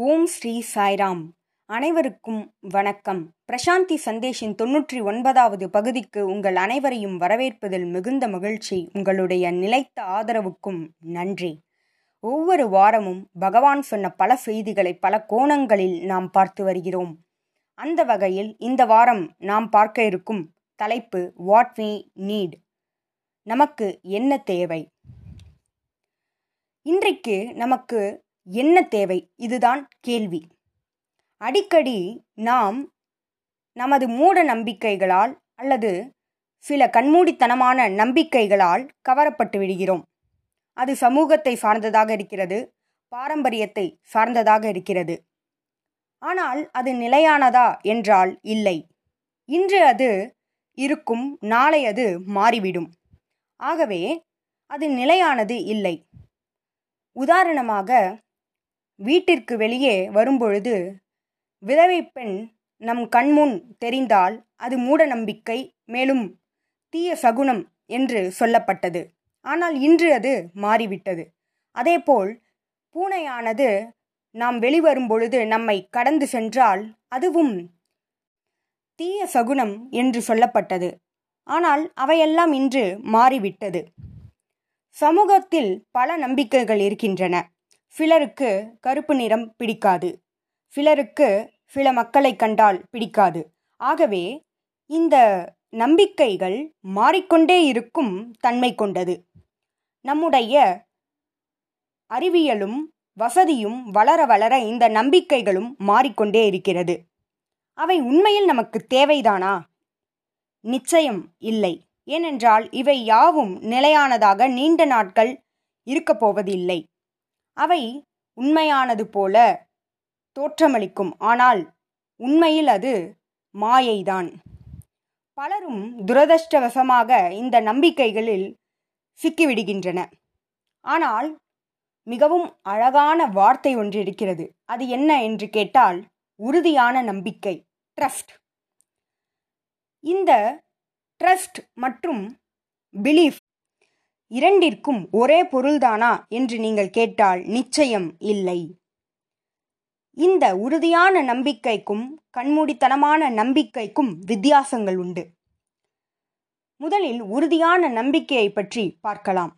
ஓம் ஸ்ரீ சாய்ராம். அனைவருக்கும் வணக்கம். பிரசாந்தி சந்தேஷின் தொன்னூற்றி ஒன்பதாவது பகுதிக்கு உங்கள் அனைவரையும் வரவேற்பதில் மிகுந்த மகிழ்ச்சி. உங்களுடைய நிலைத்த ஆதரவுக்கும் நன்றி. ஒவ்வொரு வாரமும் பகவான் சொன்ன பல செய்திகளை பல கோணங்களில் நாம் பார்த்து வருகிறோம். அந்த வகையில் இந்த வாரம் நாம் பார்க்க இருக்கும் தலைப்பு வாட் வி நீட் நமக்கு என்ன தேவை? இன்றைக்கு நமக்கு என்ன தேவை? இதுதான் கேள்வி. அடிக்கடி நாம் நமது மூட நம்பிக்கைகளால் அல்லது சில கண்மூடித்தனமான நம்பிக்கைகளால் கவரப்பட்டு விடுகிறோம். அது சமூகத்தை சார்ந்ததாக இருக்கிறது பாரம்பரியத்தை சார்ந்ததாக இருக்கிறது. ஆனால் அது நிலையானதா என்றால் இல்லை. இன்று அது இருக்கும் நாளை அது மாறிவிடும். ஆகவே அது நிலையானது இல்லை. உதாரணமாக வீட்டிற்கு வெளியே வரும்பொழுது விதவை பெண் நம் கண்முன் தெரிந்தால் அது மூட நம்பிக்கை மேலும் தீய சகுனம் என்று சொல்லப்பட்டது. ஆனால் இன்று அது மாறிவிட்டது. அதேபோல் பூனையானது நாம் வெளிவரும் பொழுது நம்மை கடந்து சென்றால் அதுவும் தீய சகுனம் என்று சொல்லப்பட்டது. ஆனால் அவையெல்லாம் இன்று மாறிவிட்டது. சமூகத்தில் பல நம்பிக்கைகள் இருக்கின்றன. சிலருக்கு கருப்பு நிறம் பிடிக்காது. சிலருக்கு சில மக்களை கண்டால் பிடிக்காது. ஆகவே இந்த நம்பிக்கைகள் மாறிக்கொண்டே இருக்கும் தன்மை கொண்டது. நம்முடைய அறிவியலும் வசதியும் வளர வளர இந்த நம்பிக்கைகளும் மாறிக்கொண்டே இருக்கிறது. அவை உண்மையில் நமக்கு தேவைதானா? நிச்சயம் இல்லை. ஏனென்றால் இவை யாவும் நிலையானதாக நீண்ட நாட்கள் இருக்கப் போவதில்லை. அவை உண்மையானது போல தோற்றமளிக்கும். ஆனால் உண்மையில் அது மாயைதான். பலரும் துரதிருஷ்டவசமாக இந்த நம்பிக்கைகளில் சிக்கிவிடுகின்றன. ஆனால் மிகவும் அழகான வார்த்தை ஒன்று இருக்கிறது. அது என்ன என்று கேட்டால் உறுதியான நம்பிக்கை ட்ரஸ்ட் இந்த ட்ரஸ்ட் மற்றும் பிலீஃப் இரண்டிற்கும் ஒரே பொருள்தானா என்று நீங்கள் கேட்டால் நிச்சயம் இல்லை. இந்த உறுதியான நம்பிக்கைக்கும் கண்மூடித்தனமான நம்பிக்கைக்கும் வித்தியாசங்கள் உண்டு. முதலில் உறுதியான நம்பிக்கையை பற்றி பார்க்கலாம்.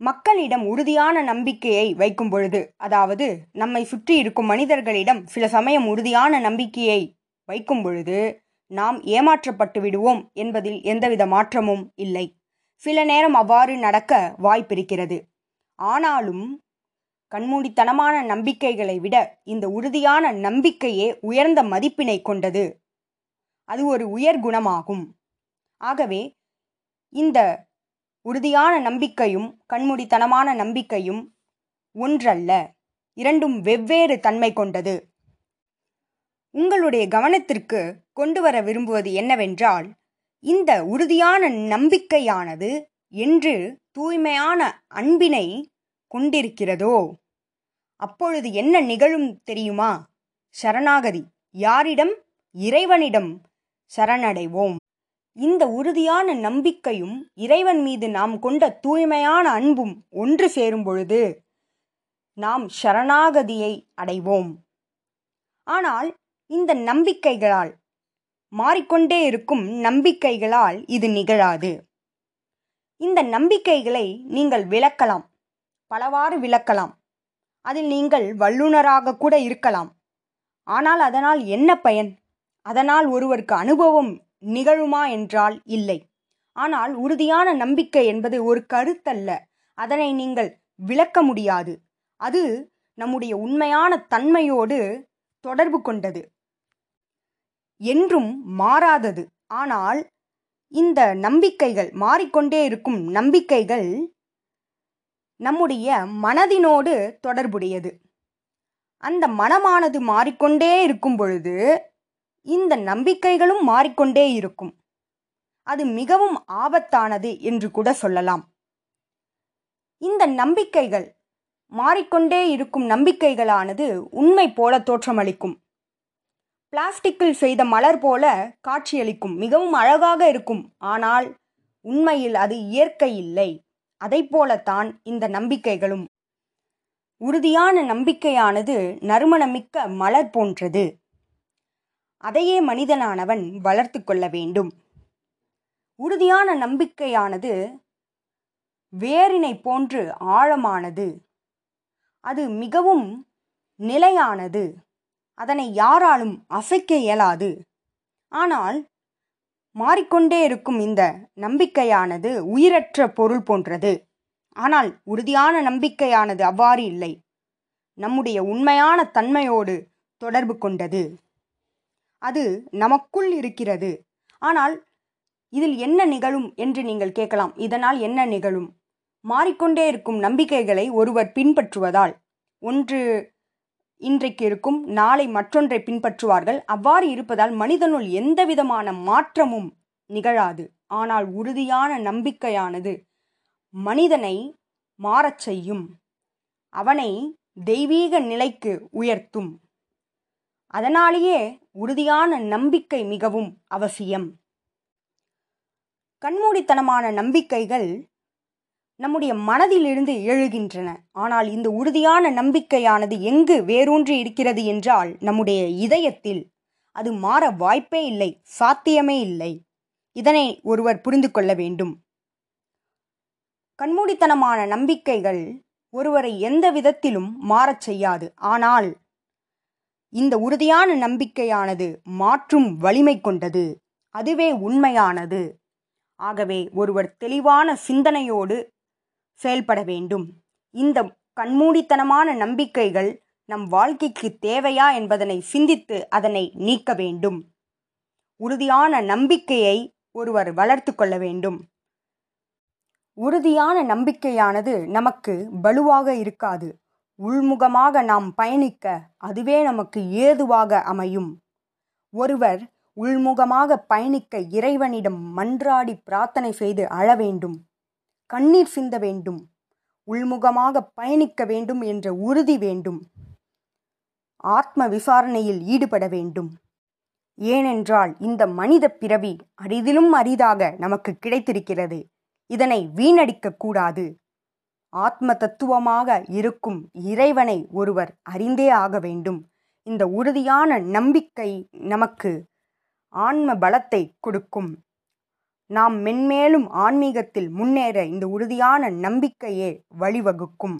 மக்களிடம் உறுதியான நம்பிக்கையை வைக்கும் பொழுது அதாவது நம்மை சுற்றி இருக்கும் மனிதர்களிடம் சில சமயம் உறுதியான நம்பிக்கையை வைக்கும் பொழுது நாம் ஏமாற்றப்பட்டு விடுவோம் என்பதில் எந்தவித மாற்றமும் இல்லை. சில நேரம் அவ்வாறு நடக்க வாய்ப்பிருக்கிறது. ஆனாலும் கண்மூடித்தனமான நம்பிக்கைகளை விட இந்த உறுதியான நம்பிக்கையே உயர்ந்த மதிப்பினை கொண்டது. அது ஒரு உயர் குணமாகும். ஆகவே இந்த உறுதியான நம்பிக்கையும் கண்மூடித்தனமான நம்பிக்கையும் ஒன்றல்ல இரண்டும் வெவ்வேறு தன்மை கொண்டது. உங்களுடைய கவனத்திற்கு கொண்டு வர விரும்புவது என்னவென்றால் இந்த உறுதியான நம்பிக்கையானது என்று தூய்மையான அன்பினை கொண்டிருக்கிறதோ? அப்பொழுது என்ன நிகழும் தெரியுமா? சரணாகதி. யாரிடம்? இறைவனிடம் சரணடைவோம். இந்த உறுதியான நம்பிக்கையும் இறைவன் மீது நாம் கொண்ட தூய்மையான அன்பும் ஒன்று சேரும் பொழுது நாம் சரணாகதியை அடைவோம். ஆனால் இந்த நம்பிக்கைகளால் மாறிக்கொண்டே இருக்கும் நம்பிக்கைகளால் இது நிகழாது. இந்த நம்பிக்கைகளை நீங்கள் விளக்கலாம். பலவாறு விளக்கலாம். அதில் நீங்கள் வல்லுநராக கூட இருக்கலாம். ஆனால் அதனால் என்ன பயன்? அதனால் ஒருவருக்கு அனுபவம் நிகழுமா என்றால் இல்லை. ஆனால் உறுதியான நம்பிக்கை என்பது ஒரு கருத்தல்ல. அதனை நீங்கள் விளக்க முடியாது. அது நம்முடைய உண்மையான தன்மையோடு தொடர்பு கொண்டது. என்றும் மாறாதது. ஆனால் இந்த நம்பிக்கைகள் மாறிக்கொண்டே இருக்கும் நம்பிக்கைகள் நம்முடைய மனதினோடு தொடர்புடையது. அந்த மனமானது மாறிக்கொண்டே இருக்கும் பொழுது இந்த நம்பிக்கைகளும் மாறிக்கொண்டே இருக்கும். அது மிகவும் ஆபத்தானது என்று கூட சொல்லலாம். இந்த நம்பிக்கைகள் மாறிக்கொண்டே இருக்கும் நம்பிக்கைகளானது உண்மை போல தோற்றமளிக்கும். பிளாஸ்டிக்கில் செய்த மலர் போல காட்சியளிக்கும் மிகவும் அழகாக இருக்கும். ஆனால் உண்மையில் அது இயற்கை இல்லை. அதை போலத்தான் இந்த நம்பிக்கைகளும். உறுதியான நம்பிக்கையானது நறுமணமிக்க மலர் போன்றது. அதையே மனிதனானவன் வளர்த்து கொள்ள வேண்டும். உறுதியான நம்பிக்கையானது வேரினை போன்று ஆழமானது. அது மிகவும் நிலையானது. அதனை யாராலும் அசைக்க இயலாது. ஆனால் மாறிக்கொண்டே இருக்கும் இந்த நம்பிக்கையானது உயிரற்ற பொருள் போன்றது. ஆனால் உறுதியான நம்பிக்கையானது அவ்வாறு இல்லை. நம்முடைய உண்மையான தன்மையோடு தொடர்பு கொண்டது. அது நமக்குள் இருக்கிறது. ஆனால் இதில் என்ன நிகழும் என்று நீங்கள் கேட்கலாம். இதனால் என்ன நிகழும்? மாறிக்கொண்டே இருக்கும் நம்பிக்கைகளை ஒருவர் பின்பற்றுவதால். ஒன்று இன்றைக்கு இருக்கும் நாளை மற்றொன்றை பின்பற்றுவார்கள். அவ்வாறு இருப்பதால் மனிதனுள் எந்தவிதமான மாற்றமும் நிகழாது. ஆனால் உறுதியான நம்பிக்கையானது மனிதனை மாறச் செய்யும். அவனை தெய்வீக நிலைக்கு உயர்த்தும். அதனாலேயே உறுதியான நம்பிக்கை மிகவும் அவசியம். கண்மூடித்தனமான நம்பிக்கைகள் நம்முடைய மனதிலிருந்து எழுகின்றன. ஆனால் இந்த உறுதியான நம்பிக்கையானது எங்கு வேரூன்றி இருக்கிறது என்றால் நம்முடைய இதயத்தில். அது மாற வாய்ப்பே இல்லை சாத்தியமே இல்லை. இதனை ஒருவர் புரிந்து கொள்ள வேண்டும். கண்மூடித்தனமான நம்பிக்கைகள் ஒருவரை எந்த விதத்திலும் மாறச் செய்யாது. ஆனால் இந்த உறுதியான நம்பிக்கையானது மாற்றும் வலிமை கொண்டது. அதுவே உண்மையானது. ஆகவே ஒருவர் தெளிவான சிந்தனையோடு செயல்பட வேண்டும். இந்த கண்மூடித்தனமான நம்பிக்கைகள் நம் வாழ்க்கைக்கு தேவையா என்பதனை சிந்தித்து அதனை நீக்க வேண்டும். உறுதியான நம்பிக்கையை ஒருவர் வளர்த்து கொள்ள வேண்டும். உறுதியான நம்பிக்கையானது நமக்கு வலுவாக இருக்காது. உள்முகமாக நாம் பயணிக்க அதுவே நமக்கு ஏதுவாக அமையும். ஒருவர் உள்முகமாக பயணிக்க இறைவனிடம் மன்றாடி பிரார்த்தனை செய்து அழ வேண்டும். கண்ணீர் சிந்த வேண்டும். உள்முகமாக பயணிக்க வேண்டும் என்ற உறுதி வேண்டும். ஆத்ம விசாரணையில் ஈடுபட வேண்டும். ஏனென்றால் இந்த மனித பிறவி அரிதிலும் அரிதாக நமக்கு கிடைத்திருக்கிறது. இதனை வீணடிக்க கூடாது. ஆத்ம தத்துவமாக இருக்கும் இறைவனை ஒருவர் அறிந்தே ஆக வேண்டும். இந்த உறுதியான நம்பிக்கை நமக்கு ஆன்ம பலத்தை கொடுக்கும். நாம் மென்மேலும் ஆன்மீகத்தில் முன்னேற இந்த உறுதியான நம்பிக்கையே வழிவகுக்கும்.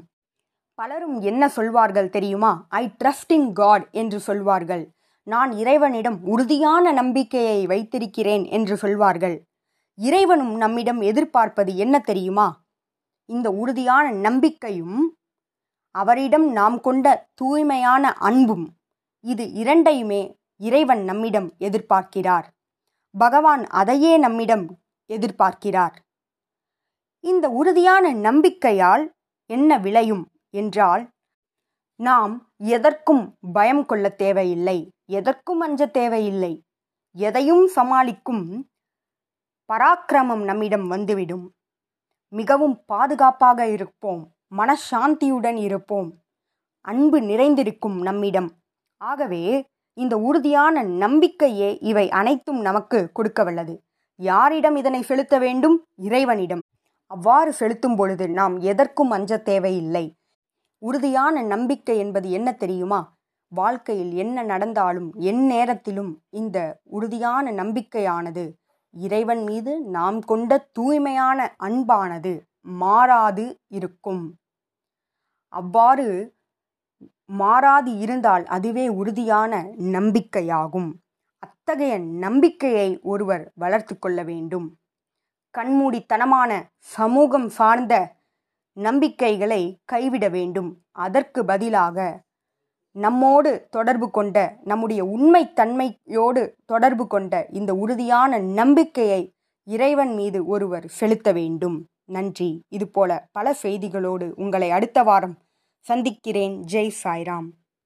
பலரும் என்ன சொல்வார்கள் தெரியுமா? ஐ ட்ரஸ்ட் இன் காட் என்று சொல்வார்கள். நான் இறைவனிடம் உறுதியான நம்பிக்கையை வைத்திருக்கிறேன் என்று சொல்வார்கள். இறைவனும் நம்மிடம் எதிர்பார்ப்பது என்ன தெரியுமா? இந்த உறுதியான நம்பிக்கையும் அவரிடம் நாம் கொண்ட தூய்மையான அன்பும் இது இரண்டையுமே இறைவன் நம்மிடம் எதிர்பார்க்கிறார். பகவான் அதையே நம்மிடம் எதிர்பார்க்கிறார். இந்த உறுதியான நம்பிக்கையால் என்ன விளையும் என்றால் நாம் எதற்கும் பயம் கொள்ள தேவையில்லை எதற்கும் அஞ்ச தேவையில்லை எதையும் சமாளிக்கும் பராக்கிரமம் நம்மிடம் வந்துவிடும். மிகவும் பாதுகாப்பாக இருப்போம் மனசாந்தியுடன் இருப்போம் அன்பு நிறைந்திருக்கும் நம்மிடம். ஆகவே இந்த உறுதியான நம்பிக்கையே இவை அனைத்தும் நமக்கு கொடுக்க வல்லது. யாரிடம் இதனை செலுத்த வேண்டும்? இறைவனிடம். அவ்வாறு செலுத்தும் பொழுது நாம் எதற்கும் அஞ்ச தேவையில்லை. உறுதியான நம்பிக்கை என்பது என்ன தெரியுமா? வாழ்க்கையில் என்ன நடந்தாலும் என் நேரத்திலும் இந்த உறுதியான நம்பிக்கையானது இறைவன் மீது நாம் கொண்ட தூய்மையான அன்பானது மாறாது இருக்கும். அவ்வாறு மாறாது இருந்தால் அதுவே உறுதியான நம்பிக்கையாகும். அத்தகைய நம்பிக்கையை ஒருவர் வளர்த்து கொள்ள வேண்டும். கண்மூடித்தனமான சமூகம் சார்ந்த நம்பிக்கைகளை கைவிட வேண்டும். அதற்கு பதிலாக நம்மோடு தொடர்பு கொண்ட நம்முடைய உண்மைத்தன்மையோடு தொடர்பு கொண்ட இந்த உறுதியான நம்பிக்கையை இறைவன் மீது ஒருவர் செலுத்த வேண்டும். நன்றி. இதுபோல பல செய்திகளோடு உங்களை அடுத்த வாரம் சந்திக்கிறேன். ஜெய் சாய்ராம்.